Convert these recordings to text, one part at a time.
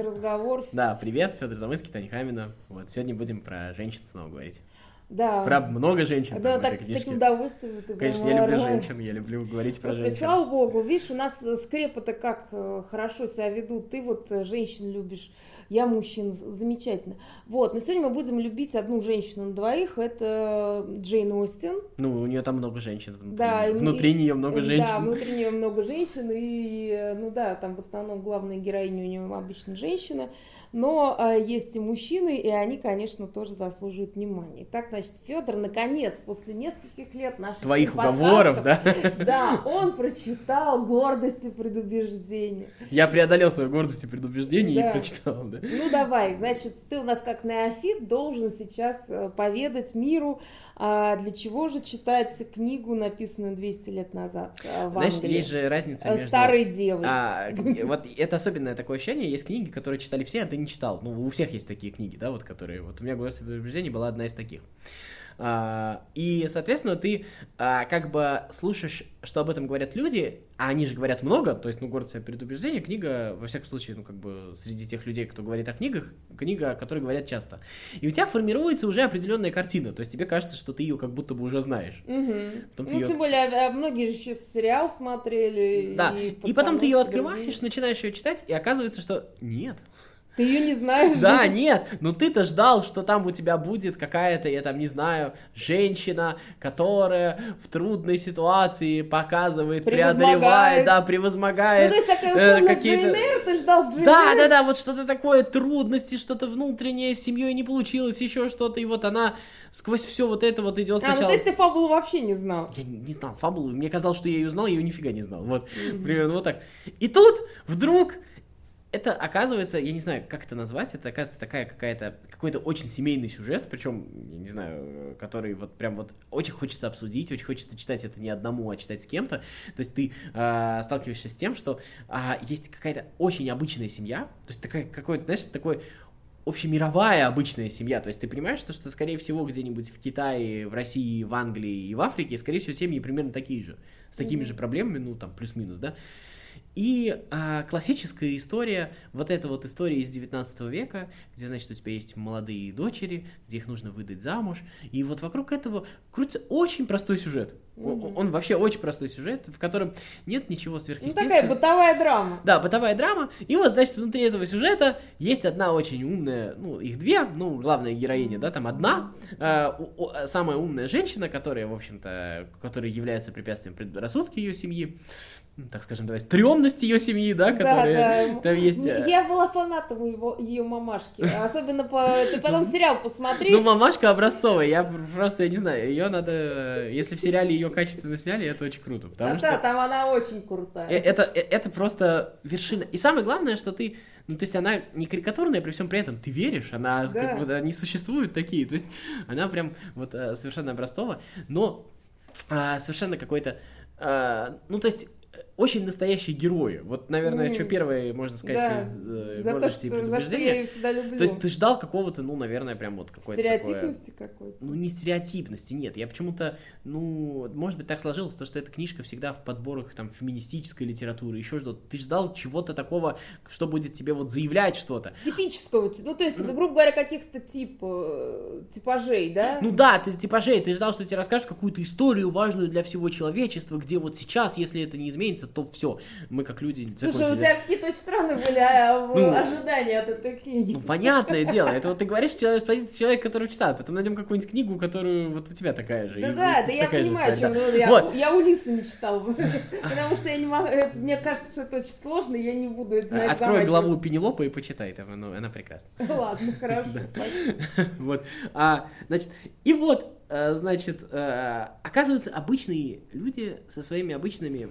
Личный разговор. Да, привет, Федор Замыцкий, Таня Хамина. Вот, сегодня будем про женщин снова говорить. Да. Про много женщин. Да, так с таким удовольствием ты Конечно, я люблю женщин, я люблю говорить про женщин. слава богу, видишь, у нас э, скрепы-то как э, хорошо себя ведут. Ты вот э, женщин любишь, я мужчин, з- замечательно. Вот, но сегодня мы будем любить одну женщину на двоих, это Джейн Остин. Ну, у нее там много женщин внутри. Да, и- внутри нее много Да, женщин. внутри нее много женщин, и, э, ну да, там в основном главная героиня у нее обычно женщина, но э, есть и мужчины, и они, конечно, тоже заслуживают внимания. Так, значит, Федор, наконец, после нескольких лет наших Твоих уговоров, да? Да, он прочитал «Гордость и предубеждение». Я преодолел свою гордость и предубеждение Да. и прочитал, да. Ну давай, значит, ты у нас как неофит должен сейчас э, поведать миру, а для чего же читать книгу, написанную 200 лет назад э, в Знаешь, Англии? есть же разница Э, между... Старые девы. А, вот это особенное такое ощущение. Есть книги, которые читали все, а ты не читал. Ну, у всех есть такие книги, да, вот которые. Вот у меня «Гордость и предубеждение» была одна из таких. А, и, соответственно, ты а, как бы слушаешь, что об этом говорят люди, а они же говорят много, то есть, ну, «Гордость и предубеждение» книга, во всяком случае, ну, как бы среди тех людей, кто говорит о книгах, книга, о которой говорят часто. И у тебя формируется уже определенная картина, то есть тебе кажется, что ты ее как будто бы уже знаешь. Потом ты Ну, её- тем более, а- многие же еще сериал смотрели. Да, и и потом ты ее открываешь, другие. начинаешь ее читать, и оказывается, что нет, Ты ее не знаешь. Да, нет, но ты-то ждал, что там у тебя будет какая-то, я там не знаю, женщина, которая в трудной ситуации показывает, преодолевает, да, Ну, превозмогает. то есть такая э, какие-то- ты ждал Джейн Да, да, да, вот что-то такое, трудности, что-то внутреннее с семьей не получилось, еще что-то, и вот она сквозь все вот это вот идет А, ну сначала. то есть ты фабулу вообще не знал. Я не, не знал фабулу, мне казалось, что я ее знал, я ее нифига не знал. Вот, примерно вот так. И тут вдруг это оказывается, я не знаю, как это назвать, это оказывается такая какая-то, какой-то очень семейный сюжет, причем, я не знаю, э, который вот прям вот очень хочется обсудить, очень хочется читать это не одному, а читать с кем-то. То есть ты э, сталкиваешься с тем, что а, есть какая-то очень обычная семья, то есть такая, какой-то, знаешь, такой общемировая обычная семья. То есть ты понимаешь, что, что скорее всего, где-нибудь в Китае, в России, в Англии и в Африке, скорее всего, семьи примерно такие же. С такими Мгм. же проблемами, ну, там, плюс-минус, да. И а, классическая история, вот эта вот история из 19 века, где, значит, у тебя есть молодые дочери, где их нужно выдать замуж, и вот вокруг этого крутится очень простой сюжет. О- Мгм. Он вообще очень простой сюжет, в котором нет ничего Ну сверхъестественного. такая бытовая драма. Да, бытовая драма. И вот, значит, внутри этого сюжета есть одна очень умная, ну, их две, ну, главная героиня, да, там одна, э, у- у- самая умная женщина, которая, в общем-то, которая является препятствием предрассудки ее семьи, ну, так скажем, давай, стрёмности ее семьи, да, которая да. там есть... э, Я была фанатом его, ее мамашки. Особенно по... Ты потом сериал посмотри. Ну, мамашка образцовая, я просто, я не знаю, ее надо, если в сериале ее качественно сняли, это очень круто, потому да, что... да, там она очень крутая. Э, Это, э, это просто вершина. И самое главное, что ты, ну, то есть она не карикатурная, при всем при этом ты веришь, она, Да. как бы, они существуют такие, то есть она прям вот совершенно образцова, но а, совершенно какой-то, а, ну, то есть очень настоящие герои. Вот, наверное, Мгм. что первое, можно сказать, Да. из э, за то, «Гордости и что, за что я предубеждения». ее всегда люблю. То есть ты ждал какого-то, ну, наверное, прям вот какой-то такое... Стереотипности какой-то. Ну, не стереотипности, нет. Я почему-то, ну, может быть, так сложилось, то, что эта книжка всегда в подборах там феминистической литературы, еще что-то. Ты ждал чего-то такого, что будет тебе вот заявлять что-то. Типического, ну то есть, грубо говоря, каких-то тип, э, типажей, да? Ну да, ты типажей, ты ждал, что тебе расскажут какую-то историю важную для всего человечества, где вот сейчас, если это не изменится, то все, мы как люди Слушай, у закончили. тебя какие-то очень странные были а, в- Ну, ожидания от этой книги. Ну, понятное дело, это вот ты говоришь с позиции человека, который читает, потом найдем какую-нибудь книгу, которую вот у тебя такая же. Да, да, да, я понимаю, о чем да. Я, Вот. я Улиса не читала, потому что я не могу, это- мне кажется, что это очень сложно, я не буду это на это Открой главу. Пенелопы и почитай, там, ну, она прекрасна. Ладно, хорошо, спасибо. Вот. А, значит, и вот, э, значит, э, оказывается, обычные люди со своими обычными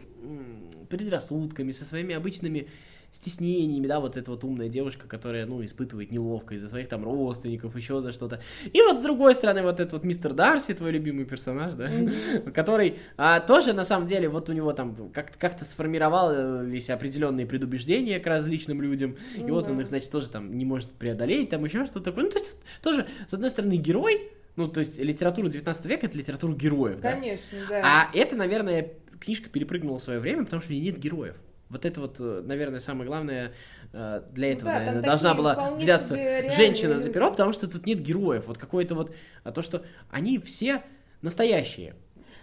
предрассудками, со своими обычными стеснениями, да, вот эта вот умная девушка, которая, ну, испытывает неловкость за своих там родственников, еще за что-то. И вот с другой стороны, вот этот вот мистер Дарси, твой любимый персонаж, да, который а, тоже, на самом деле, вот у него там как- как-то сформировались определенные предубеждения к различным людям, и Ну вот да. он их, значит, тоже там не может преодолеть, там еще что-то такое. Ну, то есть, тоже, с одной стороны, герой, ну, то есть, литература 19 века — это литература героев, да? Конечно, да. А это, наверное, книжка перепрыгнула в свое время, потому что у нее нет героев. Вот это вот, э, наверное, самое главное э, для Ну этого, да, там наверное, должна была взяться реальные женщина за перо, потому что тут нет героев. Вот какое-то вот, а то, что они все настоящие.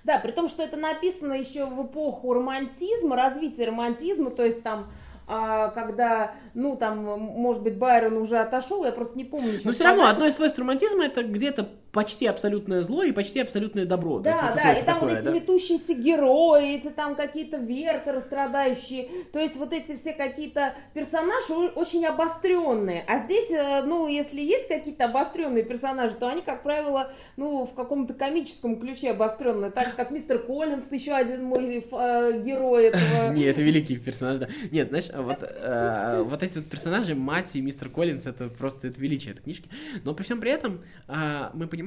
Да, при том, что это написано еще в эпоху романтизма, развития романтизма, то есть там а, когда, ну, там, может быть, Байрон уже отошел, я просто не помню. Но сейчас все равно одно из свойств романтизма это где-то почти абсолютное зло и почти абсолютное добро. Да, да, и там вот такое, эти да. метущиеся герои, эти там какие-то вертеры страдающие, то есть вот эти все какие-то персонажи очень обостренные. А здесь, э, ну, если есть какие-то обостренные персонажи, то они, как правило, ну, в каком-то комическом ключе обостренные, так как мистер Коллинс, еще один мой э, герой этого. Не, это великий персонаж, да. Нет, знаешь, вот, э, вот эти вот персонажи, мать и мистер Коллинз, это просто это величие этой книжки. Но при всем при этом э, мы понимаем,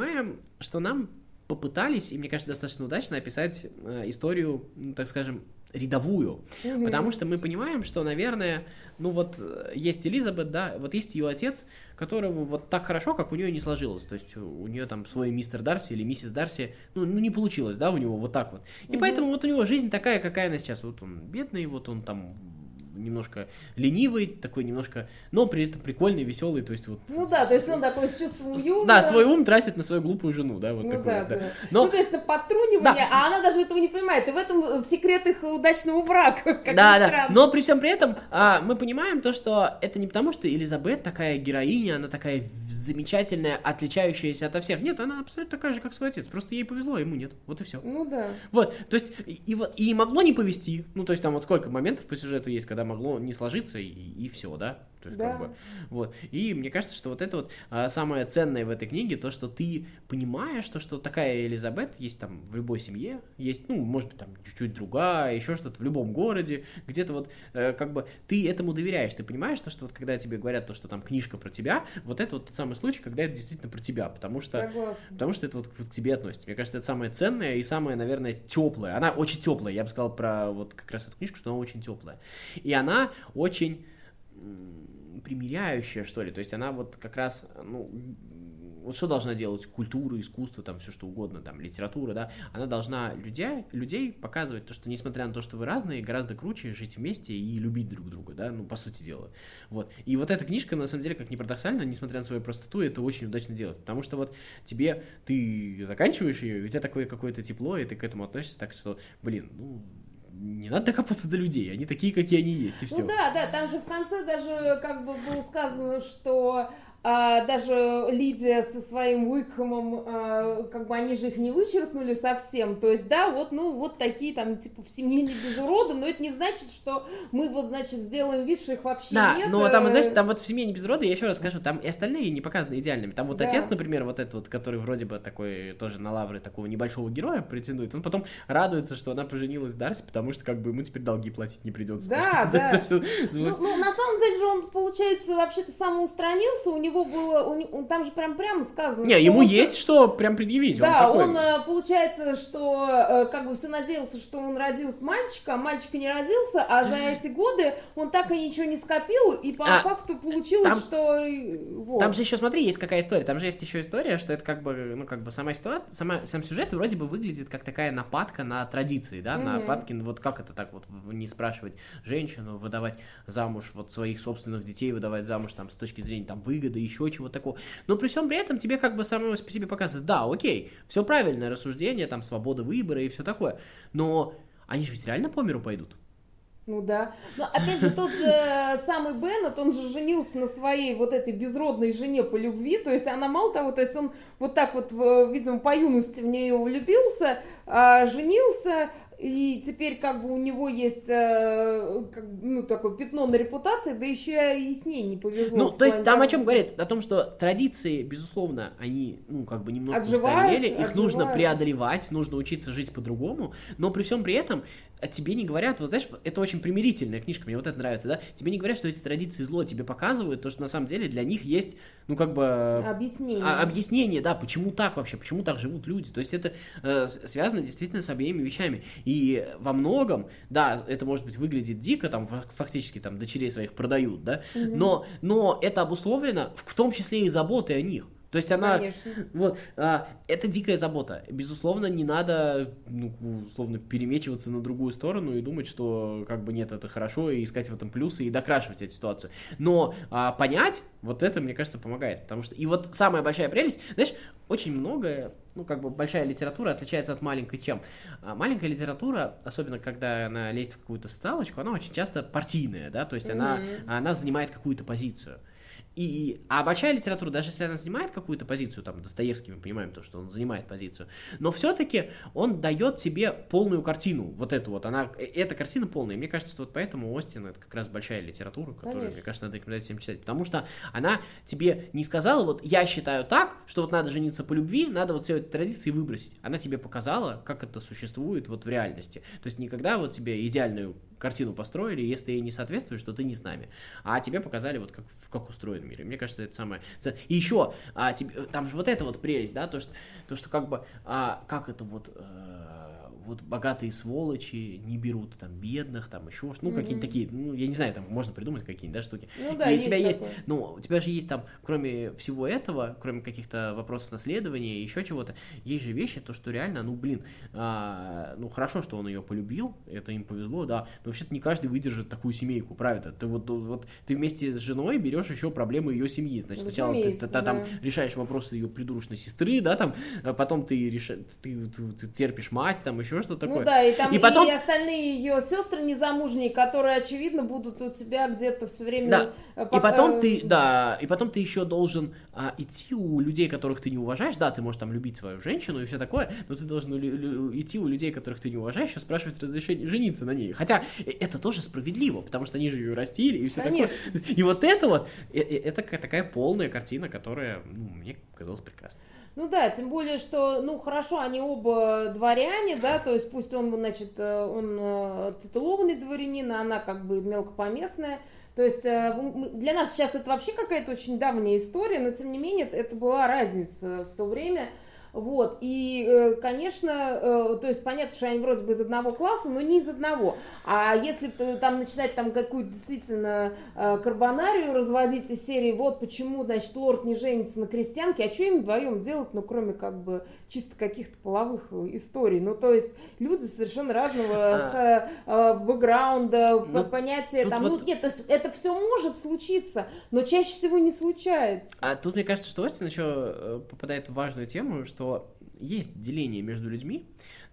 что нам попытались, и мне кажется, достаточно удачно описать э, историю, ну, так скажем, рядовую. Мгм. Потому что мы понимаем, что, наверное, ну вот э, есть Элизабет, да, вот есть ее отец, которого вот так хорошо, как у нее не сложилось. То есть у нее там свой мистер Дарси или миссис Дарси, ну, ну не получилось, да, у него вот так вот. И Мгм. поэтому вот у него жизнь такая, какая она сейчас. Вот он бедный, вот он там немножко ленивый, такой немножко, но при этом прикольный, веселый, то есть вот... Ну да, то есть он такой с чувством юмора. Да, свой ум тратит на свою глупую жену, да, вот Ну такой да, да. да. Но- Ну, то есть на подтрунивание, Да. а она даже этого не понимает. И в этом секрет их удачного брака. Как да, да. странно. Но при всем при этом а, мы понимаем то, что это не потому, что Элизабет такая героиня, она такая замечательная, отличающаяся ото всех. Нет, она абсолютно такая же, как свой отец. Просто ей повезло, а ему нет. Вот и все. Ну да. Вот, то есть, и, и и могло не повести. Ну, то есть, там вот сколько моментов по сюжету есть, когда могло не сложиться, и, все, да? То есть, Да. как бы, вот. И мне кажется, что вот это вот а, самое ценное в этой книге, то, что ты понимаешь, то, что такая Элизабет есть там в любой семье, есть, ну, может быть, там чуть-чуть другая, еще что-то в любом городе, где-то вот, э, как бы, ты этому доверяешь, ты понимаешь, то, что вот когда тебе говорят то, что там книжка про тебя, вот это вот тот самый случай, когда это действительно про тебя, потому что Согласна. Потому что это вот к к тебе относится. Мне кажется, это самое ценное и самое, наверное, теплое. Она очень теплая. Я бы сказал про вот как раз эту книжку, что она очень теплая. И она очень примиряющая, что ли. То есть она вот как раз, ну, вот что должна делать культура, искусство, там все что угодно, там литература, да, она должна людей, людей показывать то, что несмотря на то, что вы разные, гораздо круче жить вместе и любить друг друга, да, ну, по сути дела. Вот. И вот эта книжка, на самом деле, как ни парадоксально, несмотря на свою простоту, это очень удачно делает. Потому что вот тебе, ты заканчиваешь ее, у тебя такое какое-то тепло, и ты к этому относишься так, что, блин, ну, не надо докопаться до людей, они такие, какие они есть, и все. Ну да, да, там же в конце даже как бы было сказано, что а, даже Лидия со своим Уикхэмом, а, как бы они же их не вычеркнули совсем. То есть, да, вот, ну, вот такие там, типа, в семье не без урода, но это не значит, что мы вот, значит, сделаем вид, что их вообще Да, нет. но там, э, знаешь, там вот в семье не без рода, я еще раз скажу, там и остальные не показаны идеальными. Там вот Да. отец, например, вот этот вот, который вроде бы такой тоже на лавры такого небольшого героя претендует, он потом радуется, что она поженилась с Дарси, потому что как бы ему теперь долги платить не придется. Да, да. Ну, ну, на самом деле же он, получается, вообще-то самоустранился, у него было, у не- он, там же прям прямо сказано. Не, ему он- есть что прям предъявить. Да, такой. он, э, получается, что э, как бы все надеялся, что он родил мальчика, а мальчика не родился, а за эти годы он так и ничего не скопил, и по А, факту получилось, там- что... вот. Там же еще, смотри, есть какая история. Там же есть еще история, что это как бы, ну, как бы сама ситуация, сама, сам сюжет вроде бы выглядит как такая нападка на традиции, да, Мгм. нападки, ну, вот как это так вот, не спрашивать женщину, выдавать замуж вот своих собственных детей, выдавать замуж там с точки зрения там выгоды, еще чего такого. Но при всем при этом тебе как бы самому по себе показывает, да, окей, все правильное рассуждение, там, свобода выбора и все такое, но они же ведь реально по миру пойдут. Ну да. Но опять же, тот же самый Беннет, он же женился на своей вот этой безродной жене по любви, то есть она мало того, то есть он вот так вот, в- видимо, по юности в нее влюбился, а, женился, и теперь как бы у него есть э, как, ну, такое пятно на репутации, да еще и с ней не повезло. Ну, то есть там о чем говорит? О том, что традиции, безусловно, они, ну, как бы немножко Отживают, устарели, их нужно отживают. преодолевать, нужно учиться жить по-другому, но при всем при этом а тебе не говорят, вот знаешь, это очень примирительная книжка, мне вот это нравится, да? Тебе не говорят, что эти традиции зло, тебе показывают то, что на самом деле для них есть, ну, как бы... Объяснение. а- объяснение, да, почему так вообще, почему так живут люди. То есть это э, связано действительно с обеими вещами. И во многом, да, это может быть выглядит дико, там фак- фактически там дочерей своих продают, да, Мгм. но, но это обусловлено в том числе и заботой о них. То есть она, Конечно. вот, а, это дикая забота. Безусловно, не надо, ну, условно, перемечиваться на другую сторону и думать, что, как бы, нет, это хорошо, и искать в этом плюсы, и докрашивать эту ситуацию. Но а, понять, вот это, мне кажется, помогает. Потому что, и вот самая большая прелесть, знаешь, очень многое, ну, как бы, большая литература отличается от маленькой чем? А, маленькая литература, особенно когда она лезет в какую-то социалочку, она очень часто партийная, да, то есть она, Мгм. она занимает какую-то позицию. И, а большая литература, даже если она занимает какую-то позицию, там, Достоевский, мы понимаем то, что он занимает позицию, но все-таки он дает тебе полную картину, вот эту вот, она, э, эта картина полная, и мне кажется, что вот поэтому Остин это как раз большая литература, которую, Конечно. мне кажется, надо рекомендовать всем читать, потому что она тебе не сказала, вот, я считаю так, что вот надо жениться по любви, надо вот все эти традиции выбросить, она тебе показала, как это существует вот в реальности, то есть никогда вот тебе идеальную картину построили, если ей не соответствуешь, то ты не с нами. А тебе показали, вот как, как устроен мир. И мне кажется, это самое... И еще, а, тебе- там же вот это вот прелесть, да, то, что, то, что как бы, а, как это вот, э, вот богатые сволочи не берут там бедных, там еще, ну, какие-то Мгм. такие, ну, я не знаю, там можно придумать какие-нибудь, да, штуки. Ну да, И у есть тебя есть, такое. ну, у тебя же есть там, кроме всего этого, кроме каких-то вопросов наследования и еще чего-то, есть же вещи, то, что реально, ну, блин, а, ну, хорошо, что он ее полюбил, это им повезло, да, но вообще-то не каждый выдержит такую семейку, правильно? Ты вот, вот ты вместе с женой берешь еще проблемы ее семьи, значит, сначала ты, ты- ты там да. решаешь вопросы ее придурочной сестры, да, там, а потом ты, решаешь, ты, ты- ты терпишь мать, там, еще что-то такое. Ну да, и там И и, потом- остальные ее сестры незамужние, которые, очевидно, будут у тебя где-то все время... Да. э, И пока- потом ты, да, и потом ты еще должен а, идти у людей, которых ты не уважаешь. Да, ты можешь там любить свою женщину и все такое, но ты должен идти у людей, которых ты не уважаешь, еще спрашивать разрешение жениться на ней. Хотя э, это тоже справедливо, потому что они же ее растили и все такое. Конечно. И вот это вот, э, э, это такая полная картина, которая, ну, мне казалась прекрасной. Ну да, тем более, что, ну хорошо, они оба дворяне, да, то есть пусть он, значит, э, он э, титулованный дворянин, а она как бы мелкопоместная. То есть э, для нас сейчас это вообще какая-то очень давняя история, но тем не менее это была разница в то время. Вот, и, э, конечно, э, то есть понятно, что они вроде бы из одного класса, но не из одного. А если там начинать там какую-то действительно э, карбонарию разводить из серии, вот почему, значит, лорд не женится на крестьянке, а что им вдвоем делать, ну, кроме как бы чисто каких-то половых историй. Ну, то есть люди совершенно разного А. с бэкграунда, Ну, понятия там, вот- ну, нет, то есть это все может случиться, но чаще всего не случается. А тут мне кажется, что Остин еще попадает в важную тему, что есть деление между людьми,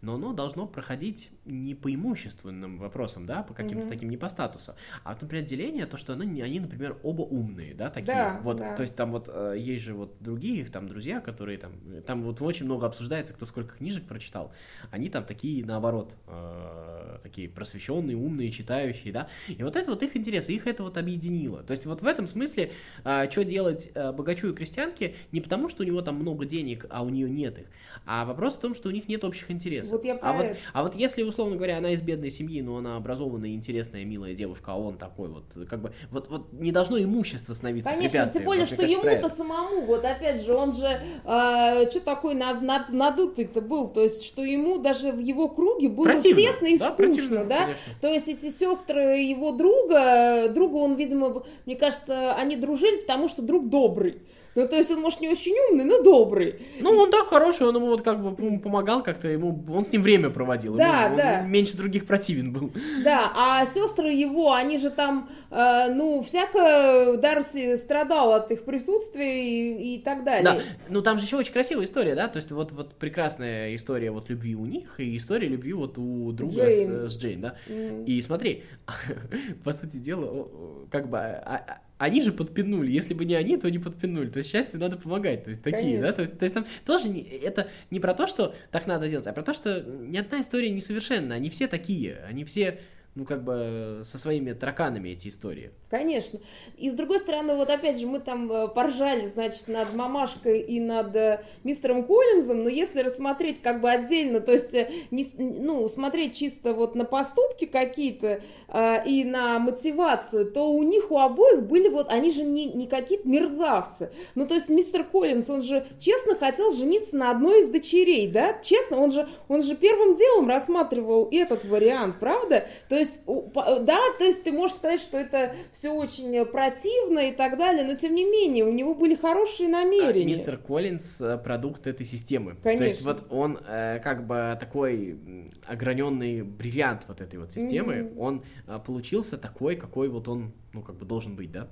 но оно должно проходить не по имущественным вопросам, да, по каким-то Мгм. таким не по статусу, а вот, например, деление, то, что они, они, например, оба умные, да, такие. Да, вот, да. то есть там вот э, есть же вот другие их там друзья, которые там, э, там вот очень много обсуждается, кто сколько книжек прочитал, они там такие, наоборот, э, такие просвещенные, умные, читающие, да, и вот это вот их интерес, их это вот объединило. То есть вот в этом смысле, что делать э, богачу и крестьянке, не потому, что у него там много денег, а у нее нет их, а вопрос в том, что у них нет общих интересов. Вот я а, вот, а вот если, условно говоря, она из бедной семьи, но она образованная, интересная, милая девушка, а он такой вот, как бы, вот, вот не должно имущество становиться Конечно, тем более, Вот что ему-то самому, вот опять же, он же, что такой над, над- надутый-то был, то есть, что ему даже в его круге было Противно, тесно и да, скучно, противно, да, конечно. то есть эти сестры его друга, друга он, видимо, мне кажется, они дружили, потому что друг добрый. Ну, то есть он, может, не очень умный, но добрый. Ну, он да, хороший, он ему вот как бы помогал как-то, ему, он с ним время проводил. Да, ему- он да. меньше других противен был. Да, а сестры его, они же там, э, ну, всяко Дарси страдал от их присутствия и, и так далее. Да, ну там же еще очень красивая история, да, то есть вот, вот прекрасная история вот любви у них и история любви вот у друга Джейн. С, с Джейн, да. М. И смотри, по сути дела, как бы а- а- они же подпинули, если бы не они, то не подпинули. То есть счастью надо помогать, то есть такие, да, то, есть- то есть там тоже не- это не про то, что так надо делать, а про то, что ни одна история несовершенна, они все такие, они все ну, как бы, со своими тараканами эти истории. Конечно. И с другой стороны, вот опять же, мы там э, поржали, значит, над мамашкой и над э, мистером Коллинзом, но если рассмотреть как бы отдельно, то есть, э, не, ну, смотреть чисто вот на поступки какие-то э, и на мотивацию, то у них у обоих были вот, они же не, не какие-то мерзавцы. Ну, то есть мистер Коллинз, он же честно хотел жениться на одной из дочерей, да, честно, он же, он же первым делом рассматривал этот вариант, правда? То есть есть, да, то есть ты можешь сказать, что это все очень противно и так далее, но тем не менее, у него были хорошие намерения. А, мистер Коллинз э, продукт этой системы. Конечно. То есть вот он э, как бы такой ограненный бриллиант вот этой вот системы, mm-hmm. он э, получился такой, какой вот он, ну, как бы должен быть, да.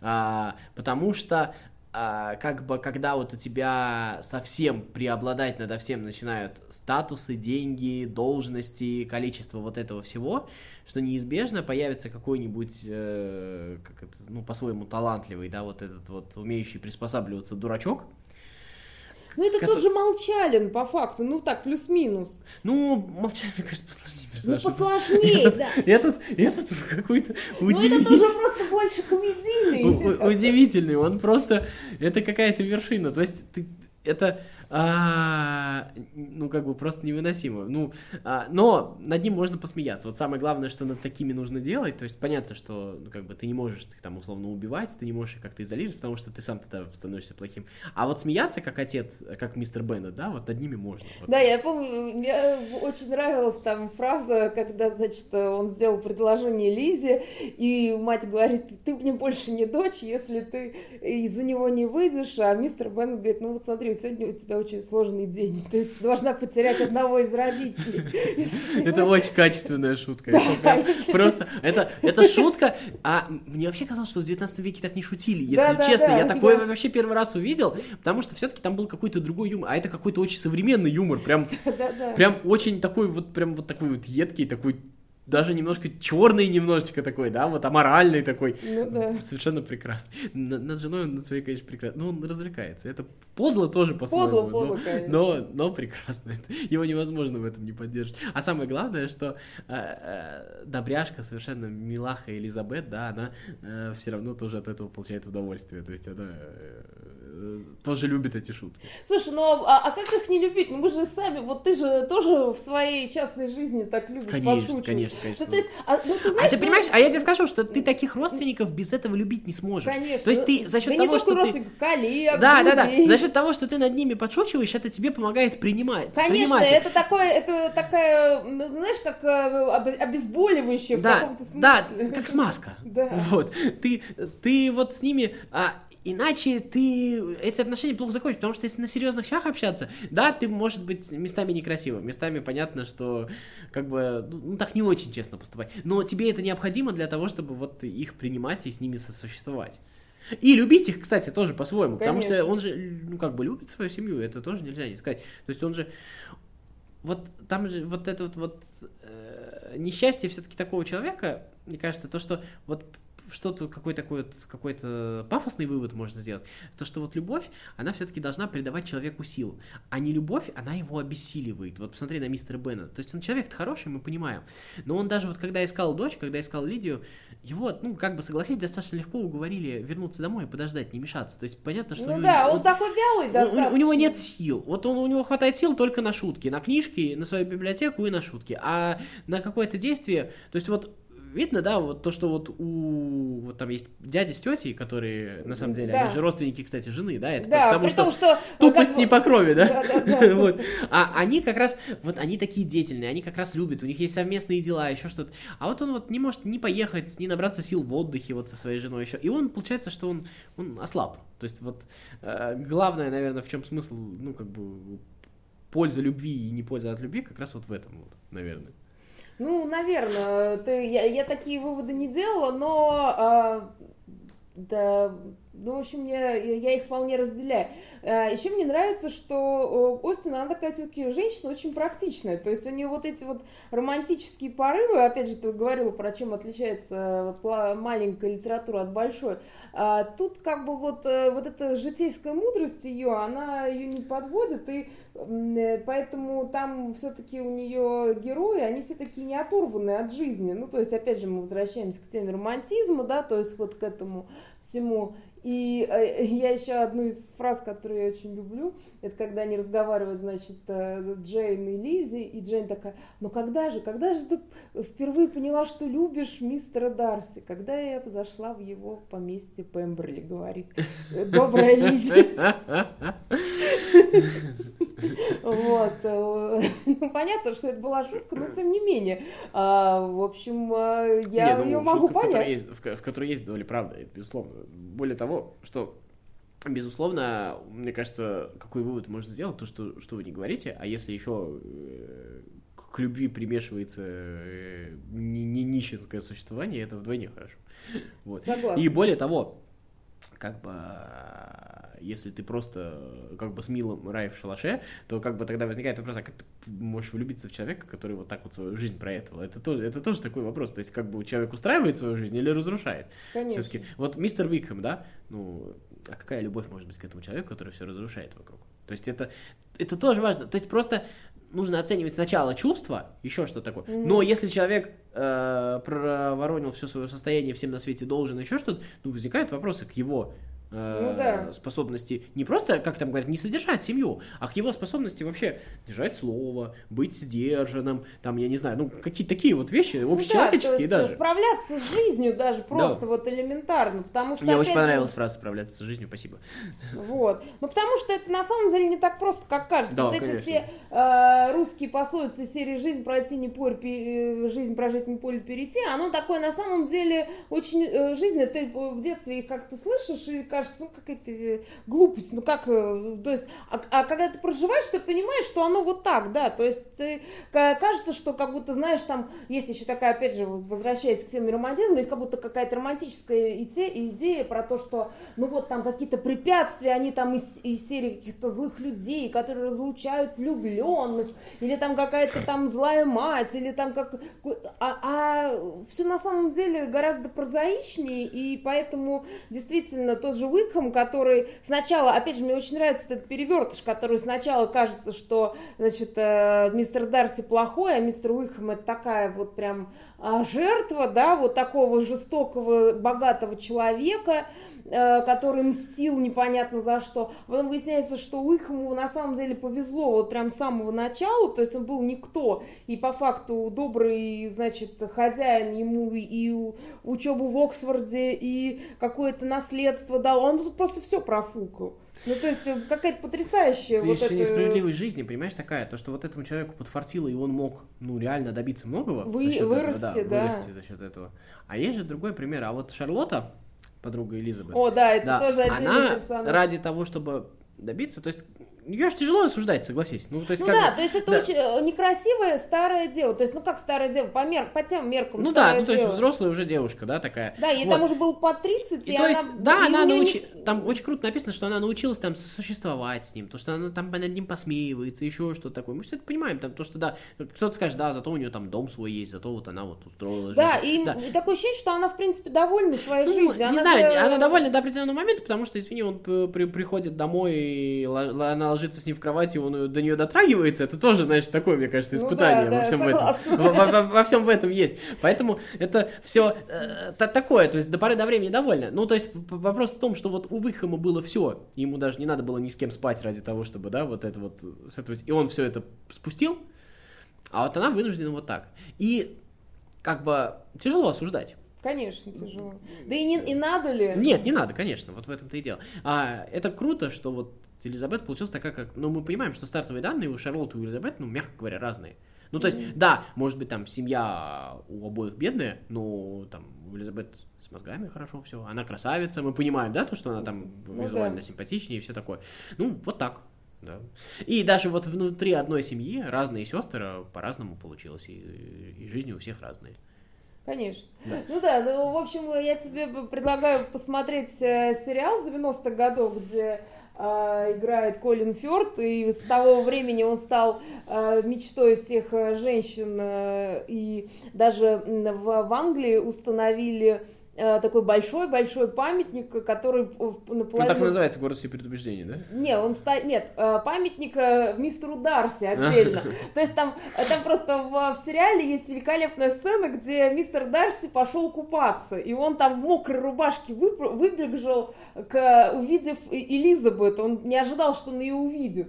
А, потому что как бы, когда вот у тебя совсем преобладать надо всем начинают статусы, деньги, должности, количество вот этого всего, что неизбежно появится какой-нибудь, э, как это, ну, по-своему талантливый, да, вот этот вот умеющий приспосабливаться дурачок, ну, это который... тот же Молчалин, по факту, ну так, плюс-минус. Ну, Молчалин, мне кажется, посложнее персонаж. Ну, посложнее, этот, да. Этот, этот какой-то удивительный. Ну, это тоже просто больше комедийный. Удивительный, он просто, это какая-то вершина. То есть, ты, это а, ну, как бы просто невыносимо. Ну, а, но над ним можно посмеяться. Вот самое главное, что над такими нужно делать, то есть понятно, что, ну, как бы ты не можешь их там условно убивать, ты не можешь их как-то изолировать, потому что ты сам тогда становишься плохим. А вот смеяться, как отец, как мистер Беннет, да, вот над ними можно. Вот. Да, я помню, мне очень нравилась там фраза, когда, значит, он сделал предложение Лизе, и мать говорит, ты мне больше не дочь, если ты из-за него не выйдешь, а мистер Беннет говорит, ну вот смотри, сегодня у тебя очень сложный день. Ты должна потерять одного из родителей. Это очень качественная шутка. Просто, это, это шутка, а мне вообще казалось, что в 19 веке так не шутили, если честно. Я такое вообще первый раз увидел, потому что все-таки там был какой-то другой юмор, а это какой-то очень современный юмор, прям, прям очень такой вот, прям вот такой вот едкий, такой даже немножко черный немножечко такой, да, вот аморальный такой. Ну да. Совершенно прекрасный. Над, женой он над своей, конечно, прекрасно. Ну, он развлекается. Это подло тоже по-своему. Подло, подло, но, конечно. Но, но прекрасно. Его невозможно в этом не поддержать. А самое главное, что э, э, Добряшка, совершенно милаха Элизабет, да, она э, все равно тоже от этого получает удовольствие. То есть она э, тоже любит эти шутки. Слушай, ну а, а как их не любить? Ну мы же сами, вот ты же тоже в своей частной жизни так любишь конечно, пошучивать. Конечно, конечно. Ну, то есть, а, ну, ты, знаешь, а ты понимаешь, а я тебе скажу, что ты таких родственников без этого любить не сможешь. Конечно. То есть ты за счет да того, не что ты... коллег, да, да, да, за счет того, что ты над ними подшучиваешь, это тебе помогает принимать. Конечно, принимать это такое, это такая, ну, знаешь, как э, обезболивающее да, в каком-то смысле. Да, как смазка. Да. Вот. Ты, ты вот с ними, а, Иначе ты эти отношения плохо закончишь, потому что если на серьезных щах общаться, да, ты, может быть, местами некрасиво, местами понятно, что как бы, ну, так не очень честно поступать. Но тебе это необходимо для того, чтобы вот их принимать и с ними сосуществовать. И любить их, кстати, тоже по-своему, потому что он же, ну, как бы любит свою семью, это тоже нельзя не сказать. То есть он же, вот там же вот это вот, вот э, несчастье все-таки такого человека, мне кажется, то, что вот что-то какой такой вот какой-то пафосный вывод можно сделать, то что вот любовь, она все-таки должна придавать человеку сил, а не любовь, она его обессиливает. Вот посмотри на мистера Бена. То есть он человек хороший, мы понимаем, но он даже вот когда искал дочь, когда искал Лидию, его, ну, как бы согласись, достаточно легко уговорили вернуться домой и подождать, не мешаться. То есть понятно, что... Ну него, да, он, он такой вялый достаточно. У, у него нет сил. Вот он, у него хватает сил только на шутки, на книжки, на свою библиотеку и на шутки. А на какое-то действие, то есть вот видно, да, вот то, что вот у вот там есть дяди с тетей, которые на самом деле, да. они же родственники, кстати, жены, да, это да, потому что, что тупость как... не по крови, да, да, да, да. вот. а они как раз, вот они такие деятельные, они как раз любят, у них есть совместные дела, еще что-то, а вот он вот не может ни поехать, ни набраться сил в отдыхе вот со своей женой еще, и он, получается, что он, он ослаб, то есть вот э, главное, наверное, в чем смысл, ну, как бы, польза любви и не польза от любви, как раз вот в этом вот, наверное. Ну, наверное, ты, я, я такие выводы не делала, но а, да, ну, в общем, я, я их вполне разделяю. А, Еще мне нравится, что Остина, она такая все-таки женщина очень практичная. То есть у нее вот эти вот романтические порывы, опять же, ты говорила, про чем отличается маленькая литература от большой. А тут как бы вот, э, вот эта житейская мудрость ее, она ее не подводит, и э, поэтому там все-таки у нее герои, они все такие не оторванные от жизни. Ну, то есть, опять же, мы возвращаемся к теме романтизма, да, то есть вот к этому всему. И э, я еще одну из фраз, которую я очень люблю, это когда они разговаривают, значит, э, Джейн и Лизи, и Джейн такая, ну когда же, когда же ты впервые поняла, что любишь мистера Дарси? Когда я зашла в его поместье Пемберли, говорит добрая Лизи. Вот. Э, ну, понятно, что это была шутка, но тем не менее. А, в общем, я ну, ее могу понять. В которой есть доля правды, безусловно. Более того, что Безусловно, мне кажется, какой вывод можно сделать, то, что, что вы не говорите, а если еще э, к любви примешивается э, не, не нищенское существование, это вдвойне хорошо. Вот. Согласна. И более того, как бы если ты просто как бы с милым рай в шалаше, то как бы тогда возникает вопрос, а как ты можешь влюбиться в человека, который вот так вот свою жизнь проектовал? Это тоже, это тоже такой вопрос. То есть как бы человек устраивает свою жизнь или разрушает? Конечно. Все-таки, вот мистер Викхэм, да, ну, а какая любовь может быть к этому человеку, который все разрушает вокруг? То есть это, это тоже важно. То есть просто нужно оценивать сначала чувства, еще что такое. Mm-hmm. Но если человек э, проворонил все свое состояние, всем на свете должен, еще что-то, ну, возникают вопросы к его ну, да. способности не просто, как там говорят, не содержать семью, а к его способности вообще держать слово, быть сдержанным, там, я не знаю, ну, какие-то такие вот вещи общечеловеческие ну, да, даже. Справляться с жизнью даже просто да. вот элементарно, потому что... Мне очень понравилась же... фраза «справляться с жизнью», спасибо. Вот, ну, потому что это на самом деле не так просто, как кажется. Да, вот эти конечно. все э, русские пословицы серии «Жизнь пройти не поле, э, жизнь прожить не поле перейти», оно такое на самом деле очень э, жизненное, ты в детстве их как-то слышишь и кажется, ну, какая-то э, глупость, ну, как, э, то есть, а, а когда ты проживаешь, ты понимаешь, что оно вот так, да, то есть, ты, кажется, что как будто, знаешь, там, есть еще такая, опять же, вот, возвращаясь к теме романтизма, есть как будто какая-то романтическая идея, идея про то, что, ну, вот там какие-то препятствия, они там из, из серии каких-то злых людей, которые разлучают влюбленных, или там какая-то там злая мать, или там как... А, а все на самом деле гораздо прозаичнее, и поэтому действительно тот же Уикхэм, который сначала, опять же, мне очень нравится этот перевертыш, который сначала кажется, что, значит, э, мистер Дарси плохой, а мистер Уикхэм это такая вот прям жертва, да, вот такого жестокого, богатого человека, Э, который мстил непонятно за что. Потом выясняется, что Уикхэму на самом деле повезло вот прям с самого начала, то есть он был никто, и по факту добрый, значит, хозяин ему и учебу в Оксфорде, и какое-то наследство дал. Он тут просто все профукал. Ну, то есть, э, какая-то потрясающая Ты вот это... несправедливой жизни, понимаешь, такая, то, что вот этому человеку подфартило, и он мог, ну, реально добиться многого. Вы, вырасти, этого, да, да. Вырасти за счет этого. А есть же другой пример. А вот Шарлотта, подруга Элизабет. О, да, это да. тоже отдельный Она персонаж. ради того, чтобы добиться, то есть ее же тяжело осуждать, согласись. Ну, то есть, ну да, бы, то есть это да. очень э, некрасивое старое дело. То есть, ну как старое дело, по, мер, по тем меркам Ну да, ну то есть взрослая уже девушка, да, такая. Да, ей вот. там уже было по 30, и, и то есть, она... Да, она научилась, там очень круто написано, что она научилась там существовать с ним, то, что она там над ним посмеивается, еще что-то такое. Мы все это понимаем, там, то, что да, кто-то скажет, да, зато у нее там дом свой есть, зато вот она вот устроила Да, жизнь. и, да. и такое ощущение, что она, в принципе, довольна своей ну, жизнью. Не она знаю, же... она довольна до определенного момента, потому что, извини, он при, приходит домой, и она ложится с ним в кровати, кстати, он до нее дотрагивается, это тоже, знаешь, такое, мне кажется, испытание ну, да, во всем да, этом. Во, во, во всем в этом есть. Поэтому это все э, такое, то есть до поры до времени довольно. Ну, то есть вопрос в том, что вот у Выхама было все, ему даже не надо было ни с кем спать ради того, чтобы, да, вот это вот, с этого, и он все это спустил, а вот она вынуждена вот так. И как бы тяжело осуждать. Конечно, тяжело. Да и, не, и надо ли? Нет, не надо, конечно, вот в этом-то и дело. А, это круто, что вот Элизабет получилась такая, как... Ну, мы понимаем, что стартовые данные у Шарлотты и у Элизабет, ну, мягко говоря, разные. Ну, то есть, mm-hmm. да, может быть, там семья у обоих бедная, но там у Элизабет с мозгами хорошо все. Она красавица, мы понимаем, да, то, что она там ну, визуально да. симпатичнее и все такое. Ну, вот так. Да. И даже вот внутри одной семьи разные сестры по-разному получилось, и, и жизни у всех разные. Конечно. Да. Ну да, ну, в общем, я тебе предлагаю посмотреть э, сериал 90-х годов, где э, играет Колин Фёрд, и с того времени он стал э, мечтой всех женщин, и даже в, Англии установили такой большой-большой памятник, который наполовину... Ну, так называется город все предубеждений, да? Не, он ста... Нет, э, памятник э, мистеру Дарси отдельно. То есть там, там просто в, в сериале есть великолепная сцена, где мистер Дарси пошел купаться, и он там в мокрой рубашке выбежал, к, увидев Элизабет, он не ожидал, что он ее увидит.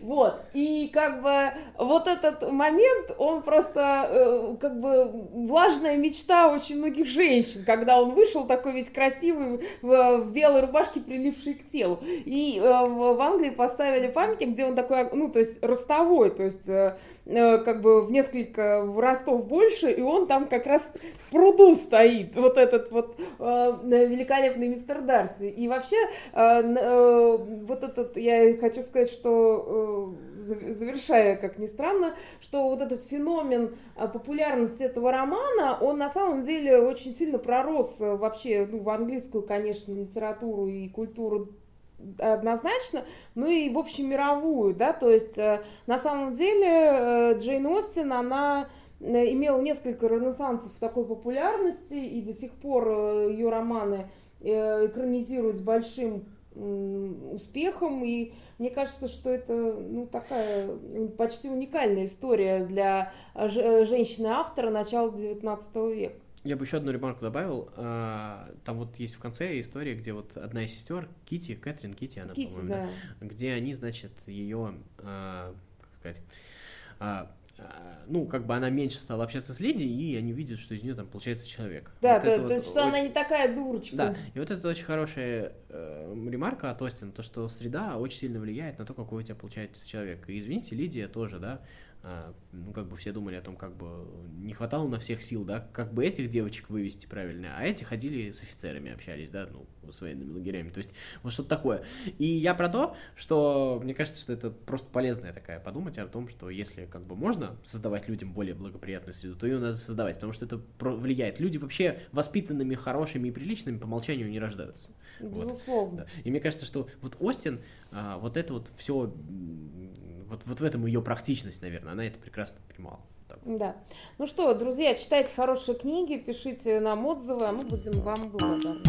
Вот, и как бы вот этот момент, он просто как бы влажная мечта очень многих женщин, когда он вышел такой весь красивый, в, в белой рубашке, приливший к телу. И э, в, в Англии поставили памятник, где он такой, ну, то есть ростовой, то есть э, э как бы в несколько ростов больше, и он там как раз в пруду стоит, вот этот вот э, великолепный мистер Дарси. И вообще, э, э, вот этот, я хочу сказать, что э, завершая, как ни странно, что вот этот феномен а, популярности этого романа, он на самом деле очень сильно пророс э, вообще ну, в английскую, конечно, литературу и культуру однозначно, ну и в общем мировую, да, то есть э, на самом деле э, Джейн Остин, она имела несколько ренессансов такой популярности, и до сих пор ее романы экранизируют с большим успехом, и мне кажется, что это ну, такая почти уникальная история для женщины-автора начала XIX века. Я бы еще одну ремарку добавил. А, там вот есть в конце история, где вот одна из сестер, Кити, Кэтрин Кити, она, Кити, по-моему, да. где они, значит, ее, а, как сказать, а, ну, как бы она меньше стала общаться с Леди, и они видят, что из нее там получается человек. Да, вот то, то вот есть, что очень... она не такая дурочка. Да, и вот это очень хорошая э, ремарка от Остина, то, что среда очень сильно влияет на то, какой у тебя получается человек. И извините, Лидия тоже, да, ну, как бы все думали о том, как бы не хватало на всех сил, да, как бы этих девочек вывести правильно, а эти ходили с офицерами, общались, да, ну, с военными лагерями, то есть вот что-то такое. И я про то, что мне кажется, что это просто полезная такая подумать о том, что если как бы можно создавать людям более благоприятную среду, то ее надо создавать, потому что это влияет. Люди вообще воспитанными, хорошими и приличными по умолчанию не рождаются. Безусловно. Вот. И мне кажется, что вот Остин, а, вот это вот все вот, вот в этом ее практичность, наверное, она это прекрасно понимала. Да. Ну что, друзья, читайте хорошие книги, пишите нам отзывы, а мы будем вам благодарны.